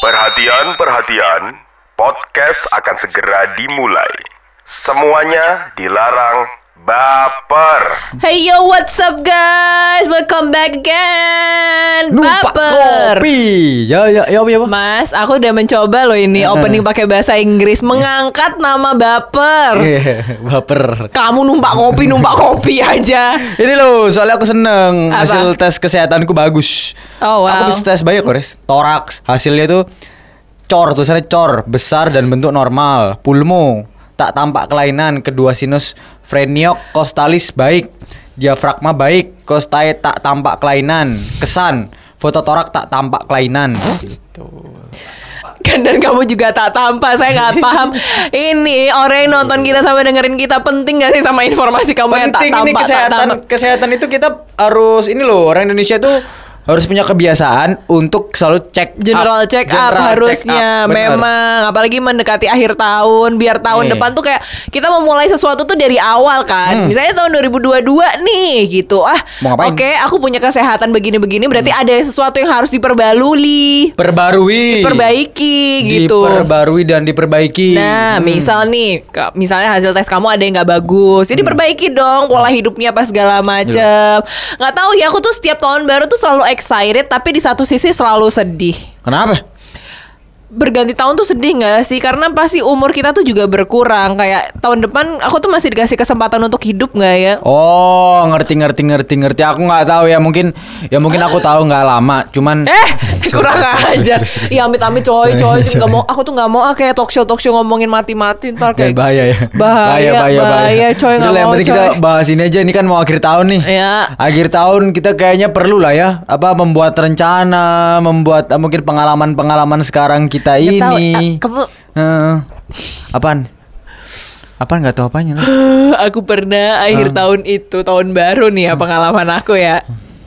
Perhatian, perhatian. Podcast akan segera dimulai. Semuanya dilarang baper. Hey yo, what's up guys? Welcome back again. Numpak Baper. kopi. Ya ya ya ya. Mas, aku udah mencoba loh ini opening pakai bahasa Inggris mengangkat nama baper. Iya, baper. Kamu numpak kopi, numpak kopi aja. Ini loh, soalnya aku seneng Apa? hasil tes kesehatanku bagus. Oh, wow. Aku bisa tes banyak kores. Toraks. Hasilnya tuh cor, tulisannya cor, besar dan bentuk normal. Pulmo, tak tampak kelainan. Kedua sinus freniok kostalis baik. Diafragma baik, kostae tak tampak kelainan. Kesan, foto torak tak tampak kelainan. Gitu. Kan dan kamu juga tak tampak, saya nggak paham. Ini orang yang nonton kita sama dengerin kita penting gak sih sama informasi kamu yang tak penting tampak, ini tak kesehatan tampak? kesehatan itu kita harus ini loh orang Indonesia tuh harus punya kebiasaan untuk selalu cek General check up General check harusnya up, bener. memang apalagi mendekati akhir tahun biar tahun Iya. depan tuh kayak kita memulai sesuatu tuh dari awal kan misalnya tahun 2022 nih gitu ah Hmm. Hmm. oke aku punya kesehatan begini-begini berarti ada sesuatu yang harus diperbalui perbarui diperbaiki gitu diperbarui dan diperbaiki Nah, Hmm. misal nih, misalnya hasil tes kamu ada yang nggak bagus, Hmm. jadi perbaiki dong pola hidupnya apa segala macem. Nggak tahu ya, aku tuh setiap tahun baru tuh selalu excited, tapi di satu sisi selalu sedih. kenapa Berganti tahun tuh sedih nggak sih? Karena pasti umur kita tuh juga berkurang. Kayak tahun depan aku tuh masih dikasih kesempatan untuk hidup nggak ya? Oh ngerti ngerti ngerti ngerti aku nggak tahu ya mungkin ya mungkin aku tahu nggak lama cuman Eh, kurang aja. Iya amit-amit coy, coy. Nggak mau, aku tuh nggak mau ah, kayak talk show talk show ngomongin mati-mati ntar Ya, kayak bahaya ya Bahaya, bahaya, coy, Udah nggak lah, yang mau, penting kita coy. bahas ini aja ini kan mau akhir tahun nih Ya. akhir tahun kita kayaknya perlu lah ya apa membuat rencana membuat eh, mungkin pengalaman-pengalaman sekarang kita Nggak tahu, ini. ah, kamu Heeh. apaan? Apaan? Nggak tahu apanya lah aku pernah akhir Ah. tahun itu tahun baru nih ya pengalaman aku ya.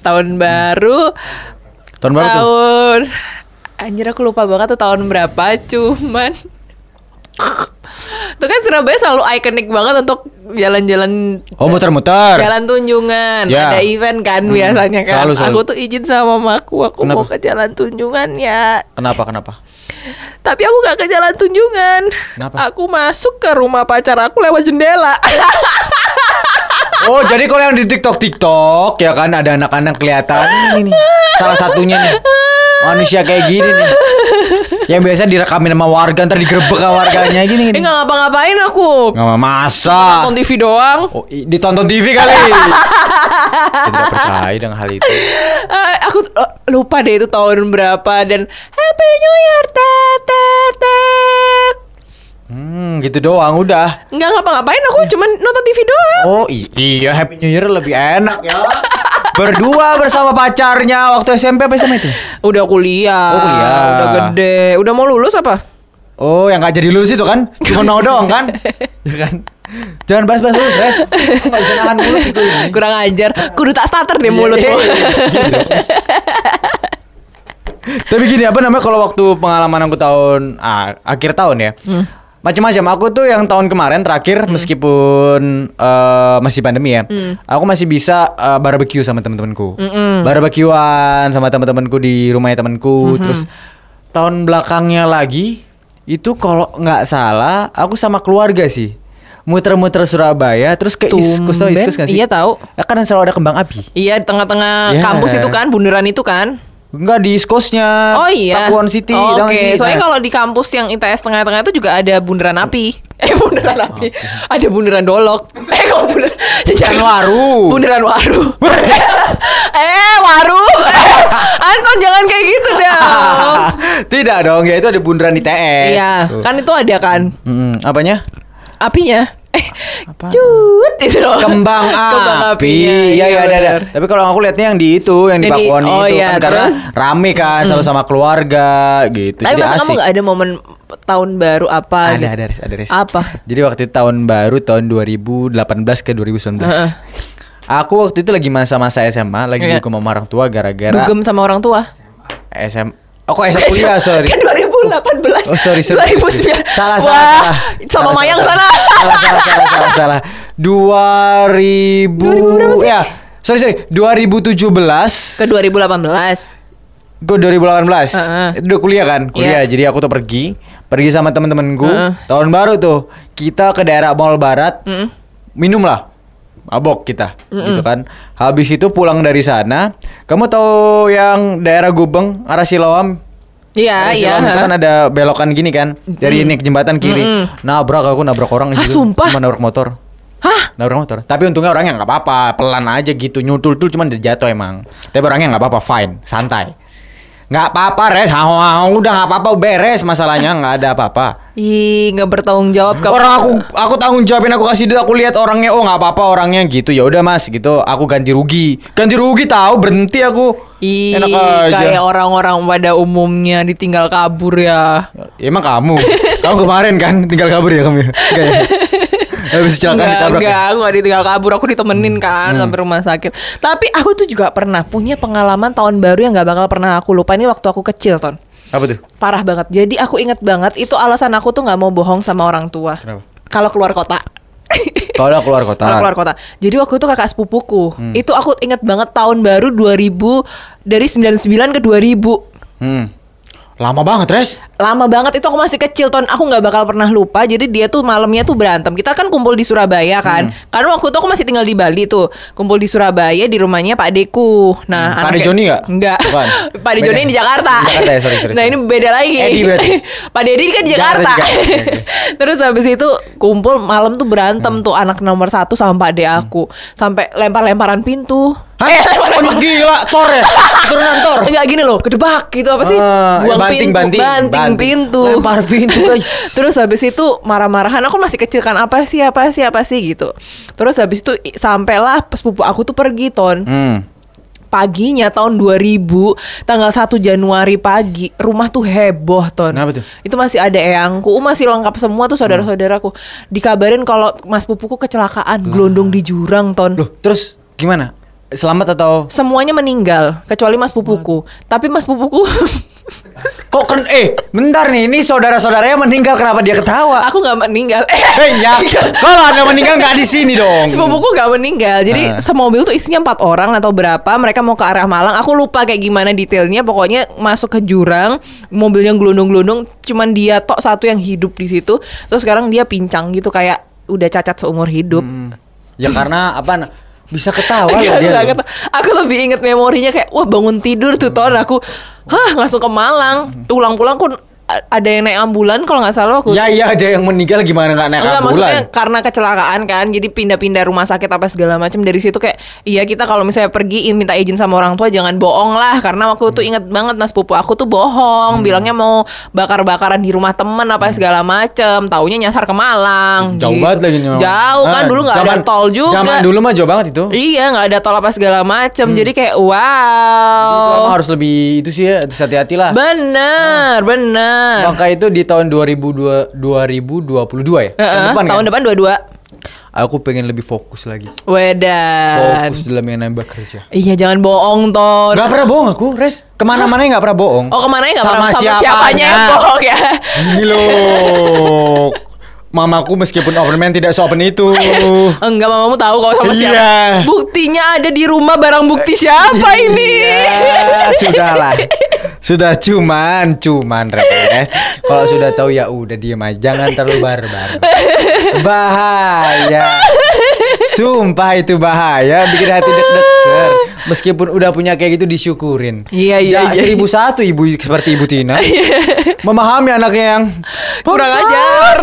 Tahun baru tahun baru tuh tahun anjir aku lupa banget tuh tahun berapa cuman Tuh kan Surabaya selalu ikonik banget untuk jalan-jalan oh muter-muter. Jalan tunjungan. Ya. Ada event kan Hmm, biasanya kan. Selalu, selalu. Aku tuh izin sama mamaku Aku mau Kenapa? ke jalan tunjungan ya. Kenapa kenapa Tapi aku gak ke jalan tunjungan Kenapa? Aku masuk ke rumah pacar aku lewat jendela Oh jadi kalau yang di TikTok TikTok ya kan ada anak-anak kelihatan. Ini nih salah satunya nih. Manusia kayak gini nih. Yang biasa direkamin sama warga ntar digerebek sama warganya. Gini Eh gini gak ngapa-ngapain aku. Nggak masa? Nonton TV doang. Oh, ditonton TV kali. Tidak percaya dengan hal itu. Eh, Aku eh, lupa deh itu tahun berapa Dan Happy New Year tet, tet, tet. Hmm gitu doang udah Nggak ngapa-ngapain aku cuman nonton TV doang oh iya Happy New Year lebih enak ya berdua bersama pacarnya waktu SMP apa SMA itu Udah kuliah Oh, kuliah. Udah gede Udah mau lulus apa? Oh, yang gak jadi lulus itu kan? Cuma mau doang kan? Ya kan? Jangan bahas-bahas lulus, Res. Aku Gak bisa nahan mulut itu ini. Kurang ajar Kudu tak starter deh Iya, mulutmu iya, iya. Tapi gini, apa namanya kalau waktu pengalaman aku tahun ah, akhir tahun ya. Macam-macam. Aku tuh yang tahun kemarin terakhir meskipun eh, masih pandemi ya. Aku masih bisa eh, barbecue sama teman-temanku. Barbekyuan sama teman-temanku di rumahnya temanku. Terus tahun belakangnya lagi itu kalau nggak salah aku sama keluarga sih. Muter-muter Surabaya terus ke Iskus tau. Iskus gak sih? Iya, tahu. Ya kan selalu ada kembang api. Iya di tengah-tengah Ya. kampus itu kan Bundaran itu kan Enggak di East Coast-nya. Oh iya Pakuan City. Oh, Oke sih? Soalnya Nah, kalau di kampus yang ITS tengah-tengah itu juga ada bundaran api Eh bundaran api Ada bundaran dolok Eh kalau bundaran Bundaran waru. Bundaran waru Eh waru Anton jangan kayak gitu dong Tidak dong, ya itu ada bundaran ITS. Iya kan itu ada kan Mm, apanya? Apinya Eh Apa? cut itu loh Kembang api. Kembang apinya Iya, iya ada, ada. Tapi kalau aku lihatnya yang di itu, yang di Yang di- Pakuan oh itu iya, kan karena terus? rame kan, selalu sama keluarga gitu. Tapi Jadi masa kamu asik. gak ada momen tahun baru apa ada, gitu? ada, Res, ada, Res. Apa? Jadi waktu itu tahun baru tahun 2018 ke 2019. Heeh. Aku waktu itu lagi masa-masa SMA, lagi Iya. dihukum sama orang tua gara-gara Dugem sama orang tua SM Oh kok SMA kuliah, sorry. Kan 2018 Oh sorry sorry. 2009 Salah salah Wah, salah. Sama Salah, Mayang salah, sana. Salah salah salah salah salah 2000 2000 berapa sih? Ya. Sorry sorry. 2017 Ke 2018 Gue 2018 Heeh. Itu udah kuliah kan? Kuliah. Iya. Jadi aku tuh pergi Pergi sama temen-temenku. Heeh. Tahun baru tuh Kita ke daerah Mall Barat. Mm. Minum lah. Mabok kita Gitu kan. Habis itu pulang dari sana Kamu tahu yang daerah Gubeng Arah Siloam Iya, iya. Itu kan ada belokan gini kan Dari ini ke jembatan kiri Nabrak aku nabrak orang di Hah, situ. sumpah? Cuma nabrak motor Hah? Nabrak motor. Tapi untungnya orangnya nggak apa-apa, pelan aja gitu. Nyutul tuh cuman jatuh emang. Tapi orangnya nggak apa-apa, fine, santai. Nggak apa-apa, res. Hau, hau, udah nggak apa-apa, beres masalahnya nggak ada apa-apa. Ih, nggak bertanggung jawab kamu. Orang aku aku tanggung jawabin aku kasih duit aku lihat orangnya oh nggak apa-apa orangnya gitu ya udah mas gitu aku ganti rugi ganti rugi tahu berhenti aku Ih, enak aja kayak orang-orang pada umumnya ditinggal kabur ya. Ya, emang kamu kamu kemarin kan tinggal kabur ya kamu ya? habis kecelakaan Enggak, ditabrak ya? enggak, aku gak ditinggal kabur, aku ditemenin kan sampai rumah sakit. Tapi aku tuh juga pernah punya pengalaman tahun baru yang nggak bakal pernah aku lupa ini waktu aku kecil, Ton. apa tuh Parah banget. Jadi aku inget banget itu alasan aku tuh nggak mau bohong sama orang tua. Kenapa? Kalau keluar kota. kalau keluar kota Kalau keluar kota. Jadi waktu itu kakak sepupuku. Hmm. Itu aku inget banget tahun baru 2000 dari 99 ke 2000. hmm. Lama banget res. Lama banget itu aku masih kecil ton. Aku nggak bakal pernah lupa. Jadi dia tuh malamnya tuh berantem. Kita kan kumpul di Surabaya kan. Hmm. karena waktu itu aku masih tinggal di Bali tuh. Kumpul di Surabaya di rumahnya Pak Deku. Nah Hmm, Pak anaknya- De Joni nggak? Enggak Bukan. Pak De Joni di Jakarta. Di Jakarta ya, sorry, sorry, nah ini beda lagi. Edi berarti. Pak Dedi kan di Jakarta Jakarta, terus habis itu kumpul malam tuh berantem Hmm. tuh anak nomor satu sama Pak De aku. Sampai lempar-lemparan pintu Hah? Eh, Oh, gila, Thor ya? Turunan Thor? Enggak gini loh, kedebak gitu apa sih? Ah, Buang banting, pintu, banting, banting, banting. pintu. Lempar pintu, guys. Terus habis itu marah-marahan, aku masih kecil kan apa sih, apa sih, apa sih gitu. Terus habis itu sampailah sepupu aku tuh pergi ton. Hmm. Paginya tahun 2000, tanggal 1 Januari pagi, rumah tuh heboh ton. Kenapa tuh? Itu masih ada eyangku, masih lengkap semua tuh saudara-saudaraku. Dikabarin kalau Mas pupuku kecelakaan, gelondong di jurang ton. Loh, terus gimana? Selamat atau Semuanya meninggal kecuali Mas pupuku. Tapi Mas pupuku kok kan eh bentar nih ini saudara-saudaranya meninggal kenapa dia ketawa? aku nggak meninggal. Eh ya, kalau ada meninggal nggak di sini dong. Sepupuku gak meninggal Jadi Ah. semobil tuh isinya empat orang atau berapa Mereka mau ke arah Malang Aku lupa kayak gimana detailnya Pokoknya masuk ke jurang Mobilnya gelundung-gelundung Cuman dia tok satu yang hidup di situ Terus sekarang dia pincang gitu Kayak udah cacat seumur hidup Hmm. Ya karena apa? Bisa ketawa ya dia. enggak, loh. enggak. Aku lebih inget memorinya kayak Wah bangun tidur tuh Ton Aku Hah langsung ke Malang Pulang-pulang pun a- ada yang naik ambulan kalau nggak salah aku Ya iya ada yang meninggal gimana nggak naik Enggak ambulan? maksudnya karena kecelakaan kan Jadi pindah-pindah rumah sakit apa segala macam. Dari situ kayak Iya kita kalau misalnya pergi minta izin sama orang tua Jangan bohong lah. Karena waktu itu inget banget Mas pupu aku tuh bohong. Bilangnya mau bakar-bakaran di rumah temen Apa segala macem. Taunya nyasar ke Malang Jauh gitu. banget lagi memang. Jauh kan Ah, dulu nggak ada tol juga. Zaman dulu mah jauh banget itu. Iya nggak ada tol apa segala macem. Jadi kayak wow. Emang harus lebih itu sih ya, hati-hati lah. Bener bener Maka itu di tahun 2002, 2022 ya? Heeh, kan? tahun depan dua-dua Aku pengen lebih fokus lagi. Wedan Fokus dalam yang nambah kerja. Iya jangan bohong Ton Gak pernah bohong aku, Res. Ke mana-mana gak pernah bohong. Oh ke mana nggak Sama pernah sama siapanya. siapanya yang bohong ya Gini loh. Mamaku meskipun open man tidak seopen itu. Enggak mamamu tahu kalau sama siapa Iya. Buktinya ada di rumah barang bukti siapa ini Iya, sudahlah. Sudah cuman, cuman Res. Kalau sudah tahu ya udah diem aja, jangan terlalu barbar. Bahaya. Sumpah itu bahaya, bikin hati deg-deg ser. Meskipun udah punya kayak gitu disyukurin. Iya, iya, Ja- iya. Seribu satu ibu seperti ibu Tina. Memahami anaknya yang Kurang ajar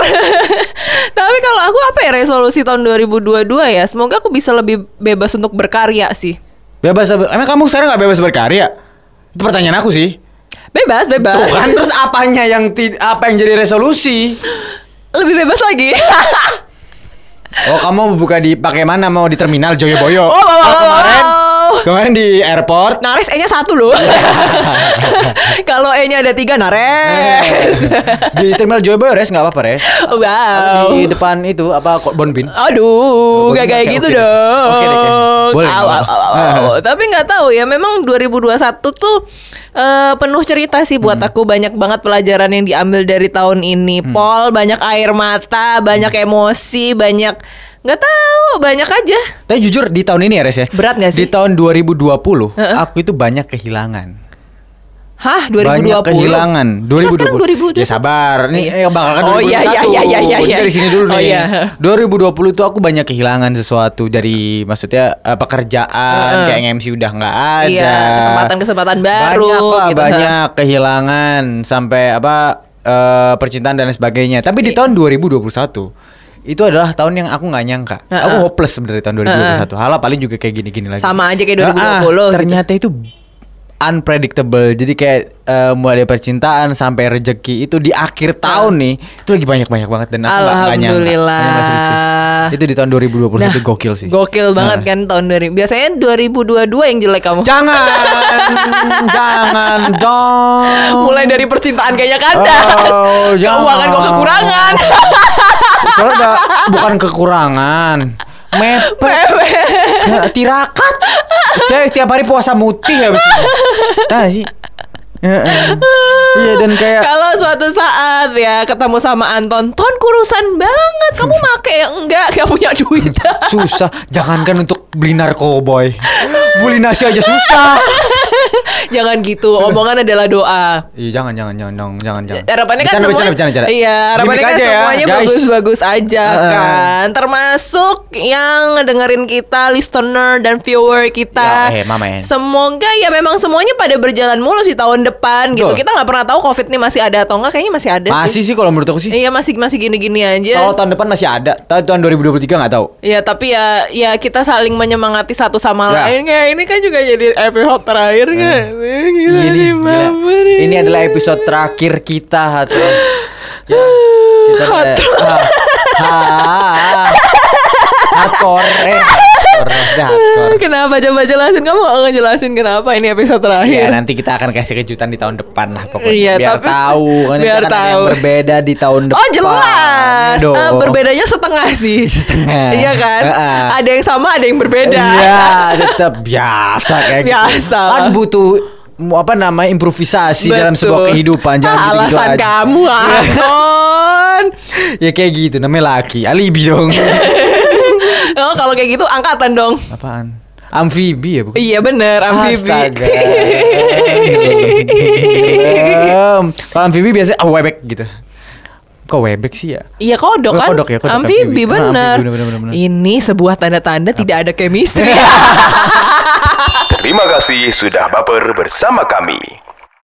Tapi kalau aku apa ya resolusi tahun 2022 ya Semoga aku bisa lebih bebas untuk berkarya sih Bebas, emang kamu sekarang nggak bebas berkarya? Itu pertanyaan aku sih. Bebas, bebas Tuh kan terus apanya yang ti- apa yang jadi resolusi? Lebih bebas lagi Oh kamu buka di pakai mana mau di terminal Joyoboyo? Oh, wow, wow, Oh, kemarin wow. kemarin di airport. Nares E-nya satu loh Kalau E-nya ada tiga Nares di terminal Joyoboyo res nggak apa-apa res. Wow Di depan itu apa kok Bonbin? Aduh, Oh, gak kayak gitu deh. dong. Oke deh, oke. Boleh, apa-apa. au, au, au. Tapi nggak tahu ya. Memang 2021 tuh eh, penuh cerita sih buat Hmm. aku. Banyak banget pelajaran yang diambil dari tahun ini. Pol, banyak air mata, banyak Hmm. emosi, banyak nggak tahu, banyak aja. Tapi jujur di tahun ini ya res ya. Berat nggak sih? Di tahun 2020 Heeh. aku itu banyak kehilangan. Hah, 2020? Banyak kehilangan. Kita sekarang 2020. 2020. Ya sabar. Nih eh, bakal kan Oh, 2021. iya, iya, iya, iya, iya, iya. Dari sini dulu Oh, nih. iya. 2020 itu aku banyak kehilangan sesuatu dari maksudnya eh, pekerjaan Heeh. kayak MC udah nggak ada. Iya, kesempatan-kesempatan baru, Banyak lah, gitu. banyak kehilangan sampai apa eh, percintaan dan sebagainya. Tapi di tahun 2021 itu adalah tahun yang aku nggak nyangka. Heeh. Aku hopeless sebenarnya tahun 2021. Halah paling juga kayak gini-gini lagi. Sama aja kayak Nah, 2020 ah, gitu. ternyata itu unpredictable. Jadi kayak eh, mulai dari percintaan sampai rezeki itu di akhir tahun nih itu lagi banyak-banyak banget dan aku nggak- nyangka. Alhamdulillah. Itu di tahun 2021 gokil sih. Nah, Gokil banget Nah. kan tahun 2000. Biasanya 2022 yang jelek kamu. Jangan, jangan dong. Mulai dari percintaan kayaknya kandas. Oh. Keuangan kok kekurangan. Soalnya bukan kekurangan. Mepet. Ya, tirakat. Saya tiap hari puasa mutih habis itu. Nah sih. Iya dan kayak Kalau suatu saat ya ketemu sama Anton, Ton kurusan banget. Kamu make ya enggak? Gak punya duit. susah. Jangankan untuk beli narkoboy. Beli nasi aja susah. Jangan gitu. Omongan adalah doa. Iya jangan jangan jangan jangan jangan jangan. Harapannya kan semua. Iya, harapannya kan ya, semuanya bagus-bagus aja kan. Termasuk yang dengerin kita, listener dan viewer kita. Ya, eh, Mama, eh. Semoga ya memang semuanya pada berjalan mulus di tahun depan gitu. Betul. Kita nggak pernah tahu Covid ini masih ada atau enggak. Kayaknya masih ada Masih sih. sih kalau menurut aku sih. Iya masih masih gini-gini aja. Kalau tahun depan masih ada. Tahun 2023 nggak tahu. Iya tapi ya ya kita saling menyemangati satu sama Ya. lain kayak ini kan juga jadi episode terakhir sih? Gila Iya nih, nih, gila. ini. Ini adalah episode terakhir kita Hato. Ya, kita Hato. ha, ha, Hator, eh, Hator, maksudnya Hator. Kenapa coba jelasin kamu nggak ngejelasin kenapa ini episode Ya terakhir? nanti kita akan kasih kejutan di tahun depan lah pokoknya Iya, biar tapi- tahu kan biar kita kan ada yang tahu. berbeda di tahun depan. Oh jelas, Dong. Eh, berbedanya setengah sih. Setengah. Iya kan? Heeh. Ada yang sama, ada yang berbeda. Iya, tetap biasa kayak gitu. Biasa. Kan butuh apa namanya improvisasi dalam sebuah Betul. kehidupan jangan Ah, gitu-gitu Alasan aja. kamu, Anton. ya kayak gitu namanya laki alibi dong oh, kalau kayak gitu angkatan dong. apaan amfibi ya bukan Iya bener, amfibi. Astaga. Kalau amfibi biasanya ah, webek gitu. Kok webek sih ya? Iya kodok Oh, kan? kodok ya, kodok, amfibi, amfibi. Ah, bener. amfibi, bener, bener, bener. Ini sebuah tanda-tanda tidak ada chemistry. Terima kasih sudah baper bersama kami.